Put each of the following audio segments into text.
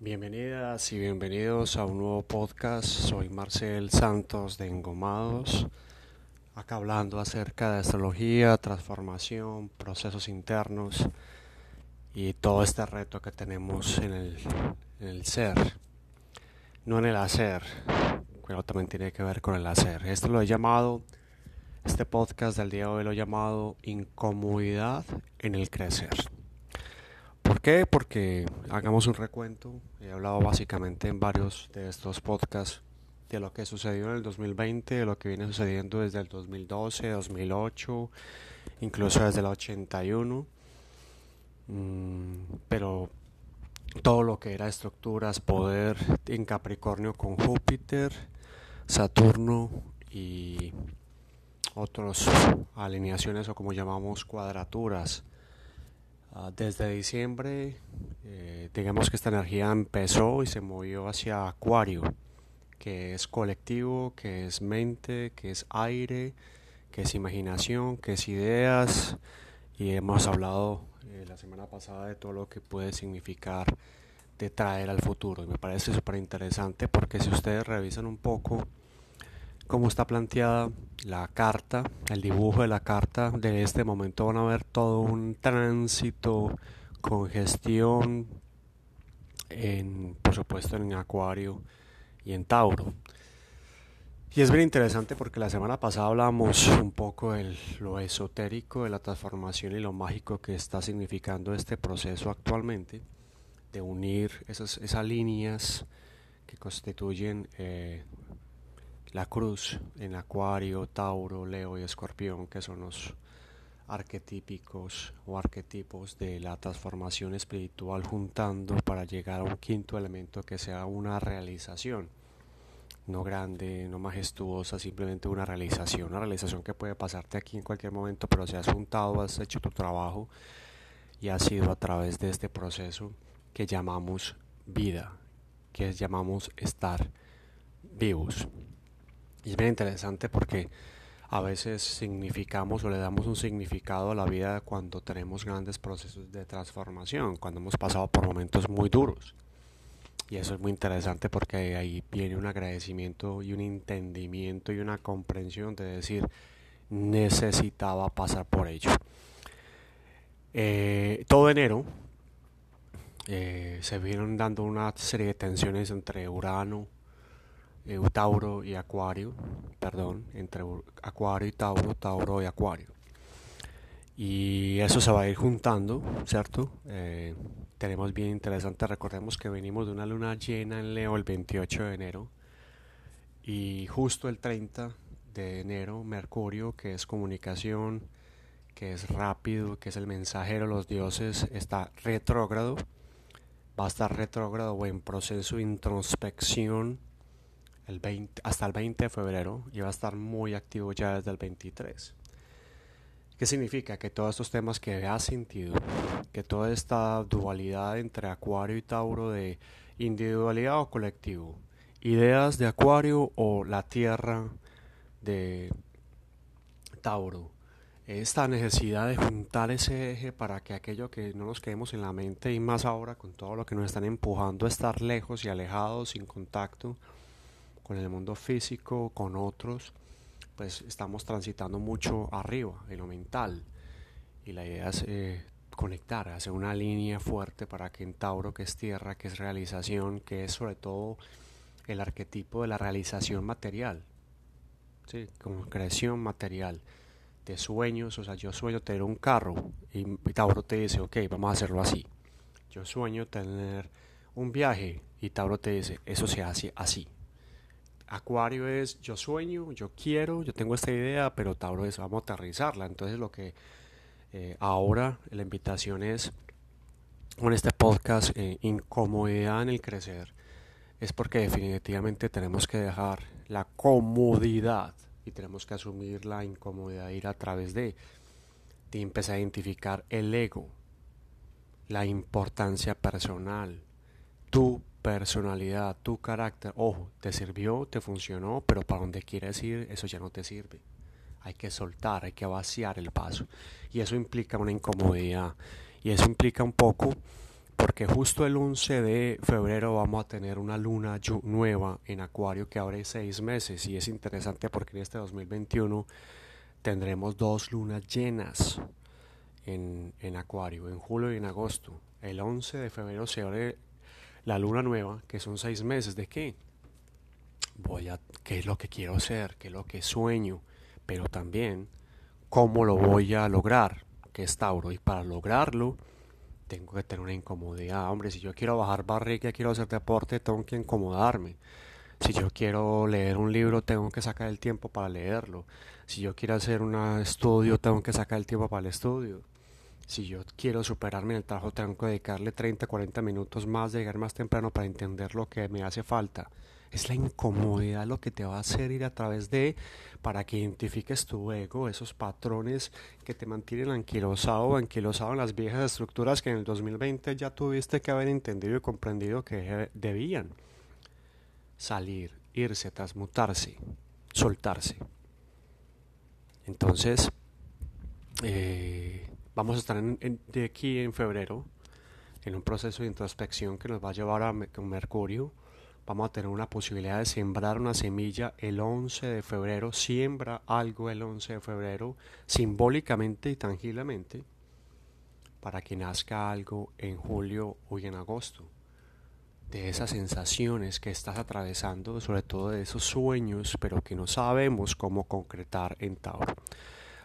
Bienvenidas y bienvenidos a un nuevo podcast. Soy Marcel Santos de Engomados, acá hablando acerca de astrología, transformación, procesos internos y todo este reto que tenemos en el, ser, no en el hacer, pero también tiene que ver con el hacer. Esto lo he llamado, este podcast del día de hoy lo he llamado incomodidad en el crecer. ¿Por qué? Porque hagamos un recuento. He hablado básicamente en varios de estos podcasts de lo que sucedió en el 2020, de lo que viene sucediendo desde el 2012, 2008, incluso desde el 81. Mm, pero todo lo que era estructuras, poder en Capricornio con Júpiter, Saturno y otras alineaciones o como llamamos cuadraturas Ah, desde diciembre, eh, digamos que esta energía empezó y se movió hacia Acuario, que es colectivo, que es mente, que es aire, que es imaginación, que es ideas. Y hemos hablado eh, la semana pasada de todo lo que puede significar de traer al futuro. Y me parece súper interesante porque si ustedes revisan un poco cómo está planteada la carta, el dibujo de la carta de este momento van a ver todo un tránsito, congestión, en, por supuesto en Acuario y en Tauro. Y es bien interesante porque la semana pasada hablamos un poco de lo esotérico, de la transformación y lo mágico que está significando este proceso actualmente, de unir esas, esas líneas que constituyen eh, la cruz en Acuario, Tauro, Leo y Escorpión, que son los arquetípicos o arquetipos de la transformación espiritual juntando para llegar a un quinto elemento que sea una realización. No grande, no majestuosa, simplemente una realización. Una realización que puede pasarte aquí en cualquier momento, pero si has juntado, has hecho tu trabajo y ha sido a través de este proceso que llamamos vida, que llamamos estar vivos. Y es bien interesante porque a veces significamos o le damos un significado a la vida cuando tenemos grandes procesos de transformación, cuando hemos pasado por momentos muy duros. Y eso es muy interesante porque ahí viene un agradecimiento y un entendimiento y una comprensión de decir, necesitaba pasar por ello. Eh, todo enero eh, se vieron dando una serie de tensiones entre Urano, eh, y Acuario, perdón, entre Acuario y Tauro, Tauro y Acuario. Y eso se va a ir juntando, ¿cierto? Eh, tenemos bien interesante, recordemos que venimos de una luna llena en Leo el 28 de enero y justo el 30 de enero Mercurio, que es comunicación, que es rápido, que es el mensajero de los dioses, está retrógrado, va a estar retrógrado o en proceso de introspección el 20, hasta el 20 de febrero y va a estar muy activo ya desde el 23. ¿Qué significa? Que todos estos temas que has sentido, que toda esta dualidad entre Acuario y Tauro de individualidad o colectivo, ideas de Acuario o la Tierra de Tauro, esta necesidad de juntar ese eje para que aquello que no nos quedemos en la mente y más ahora con todo lo que nos están empujando a estar lejos y alejados, sin contacto, con el mundo físico, con otros, pues estamos transitando mucho arriba, en lo mental. Y la idea es eh, conectar, hacer una línea fuerte para que en Tauro, que es tierra, que es realización, que es sobre todo el arquetipo de la realización material, ¿sí? concreción material, de sueños, o sea, yo sueño tener un carro y Tauro te dice, ok, vamos a hacerlo así. Yo sueño tener un viaje y Tauro te dice, eso se hace así. Acuario es yo sueño, yo quiero, yo tengo esta idea, pero Tauro es vamos a aterrizarla. Entonces lo que eh, ahora la invitación es con este podcast eh, incomodidad en el crecer es porque definitivamente tenemos que dejar la comodidad y tenemos que asumir la incomodidad ir a través de, de empezar a identificar el ego, la importancia personal, tu personalidad, tu carácter, ojo, te sirvió, te funcionó, pero para donde quieres ir, eso ya no te sirve. Hay que soltar, hay que vaciar el paso. Y eso implica una incomodidad. Y eso implica un poco porque justo el 11 de febrero vamos a tener una luna nueva en Acuario que abre seis meses y es interesante porque en este 2021 tendremos dos lunas llenas en, en Acuario, en julio y en agosto. El 11 de febrero se abre la luna nueva, que son seis meses. ¿De qué? Voy a, ¿qué es lo que quiero hacer? ¿Qué es lo que sueño? Pero también, ¿cómo lo voy a lograr? Que es Tauro. Y para lograrlo, tengo que tener una incomodidad. Hombre, si yo quiero bajar barriga, quiero hacer deporte, tengo que incomodarme. Si yo quiero leer un libro, tengo que sacar el tiempo para leerlo. Si yo quiero hacer un estudio, tengo que sacar el tiempo para el estudio. Si yo quiero superarme en el trabajo, tengo que dedicarle 30, 40 minutos más, llegar más temprano para entender lo que me hace falta. Es la incomodidad lo que te va a hacer ir a través de para que identifiques tu ego, esos patrones que te mantienen anquilosado anquilosado en las viejas estructuras que en el 2020 ya tuviste que haber entendido y comprendido que debían salir, irse, transmutarse, soltarse. Entonces, eh, vamos a estar de aquí en febrero en un proceso de introspección que nos va a llevar a Mercurio vamos a tener una posibilidad de sembrar una semilla el 11 de febrero, siembra algo el 11 de febrero, simbólicamente y tangiblemente, para que nazca algo en julio o en agosto. De esas sensaciones que estás atravesando, sobre todo de esos sueños, pero que no sabemos cómo concretar en Tauro.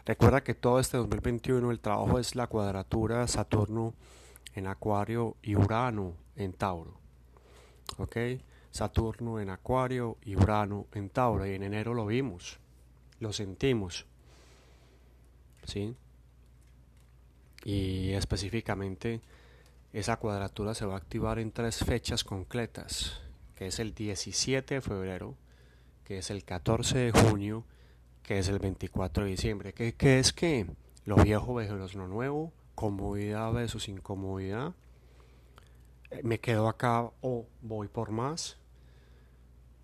Recuerda que todo este 2021 el trabajo es la cuadratura Saturno en Acuario y Urano en Tauro. ¿Ok? Saturno en Acuario y Urano en Tauro. Y en enero lo vimos, lo sentimos. ¿Sí? Y específicamente esa cuadratura se va a activar en tres fechas concretas, que es el 17 de febrero, que es el 14 de junio, que es el 24 de diciembre. ¿Qué, qué es que? Lo viejo versus lo nuevo, comodidad versus incomodidad. Eh, me quedo acá o voy por más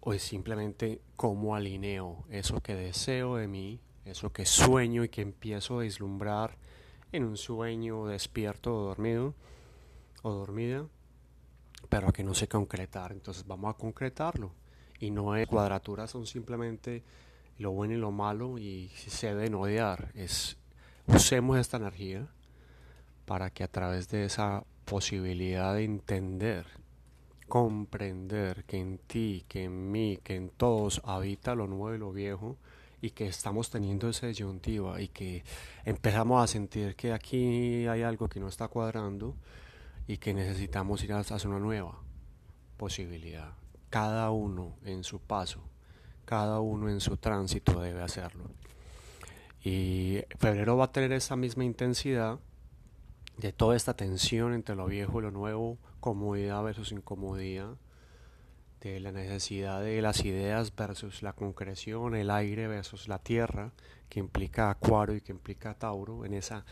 o es simplemente cómo alineo eso que deseo de mí, eso que sueño y que empiezo a vislumbrar en un sueño despierto o dormido o dormida, pero que no sé concretar. Entonces vamos a concretarlo. Y no es cuadraturas, son simplemente lo bueno y lo malo y se deben odiar. Es usemos esta energía para que a través de esa posibilidad de entender comprender que en ti, que en mí, que en todos habita lo nuevo y lo viejo y que estamos teniendo esa disyuntiva y que empezamos a sentir que aquí hay algo que no está cuadrando y que necesitamos ir hacia una nueva posibilidad. Cada uno en su paso, cada uno en su tránsito debe hacerlo. Y febrero va a tener esa misma intensidad de toda esta tensión entre lo viejo y lo nuevo, comodidad versus incomodidad, de la necesidad de las ideas versus la concreción, el aire versus la tierra, que implica Acuario y que implica Tauro, en esa,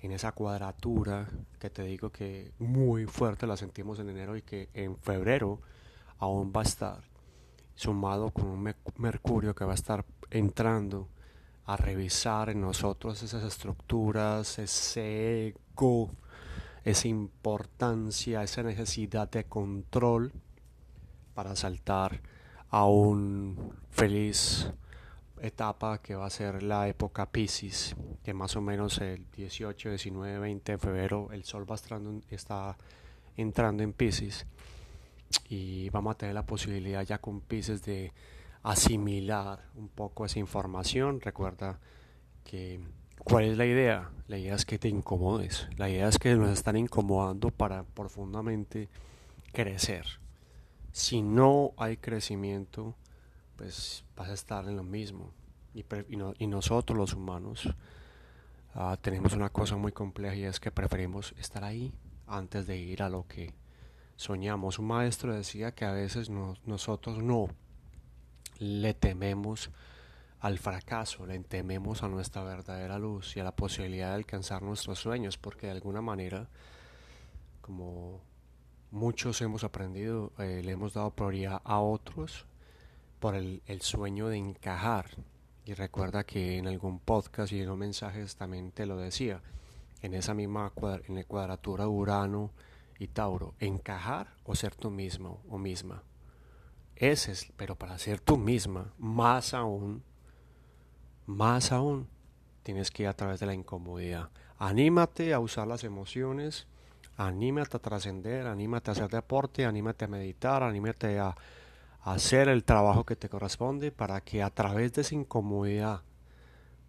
en esa cuadratura que te digo que muy fuerte la sentimos en enero y que en febrero aún va a estar, sumado con un Mercurio que va a estar entrando a revisar en nosotros esas estructuras, ese ego esa importancia, esa necesidad de control para saltar a un feliz etapa que va a ser la época Pisces, que más o menos el 18, 19, 20 de febrero el sol va está entrando en Pisces y vamos a tener la posibilidad ya con Pisces de asimilar un poco esa información. Recuerda que ¿Cuál es la idea? La idea es que te incomodes. La idea es que nos están incomodando para profundamente crecer. Si no hay crecimiento, pues vas a estar en lo mismo. Y, nosotros los humanos ah, tenemos una cosa muy compleja y es que preferimos estar ahí antes de ir a lo que soñamos. Un maestro decía que a veces nosotros no le tememos al fracaso, le tememos a nuestra verdadera luz y a la posibilidad de alcanzar nuestros sueños, porque de alguna manera, como muchos hemos aprendido, eh, le hemos dado prioridad a otros por el, sueño de encajar. Y recuerda que en algún podcast y en los mensajes también te lo decía, en esa misma en la cuadratura Urano y Tauro, encajar o ser tú mismo o misma. Ese es, pero para ser tú misma, más aún, más aún, tienes que ir a través de la incomodidad. Anímate a usar las emociones, anímate a trascender, anímate a hacer deporte, anímate a meditar, anímate a, a hacer el trabajo que te corresponde para que a través de esa incomodidad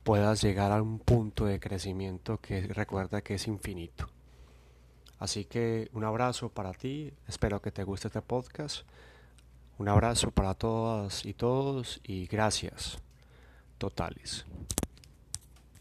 puedas llegar a un punto de crecimiento que recuerda que es infinito. Así que un abrazo para ti, espero que te guste este podcast. Un abrazo para todas y todos y gracias totales.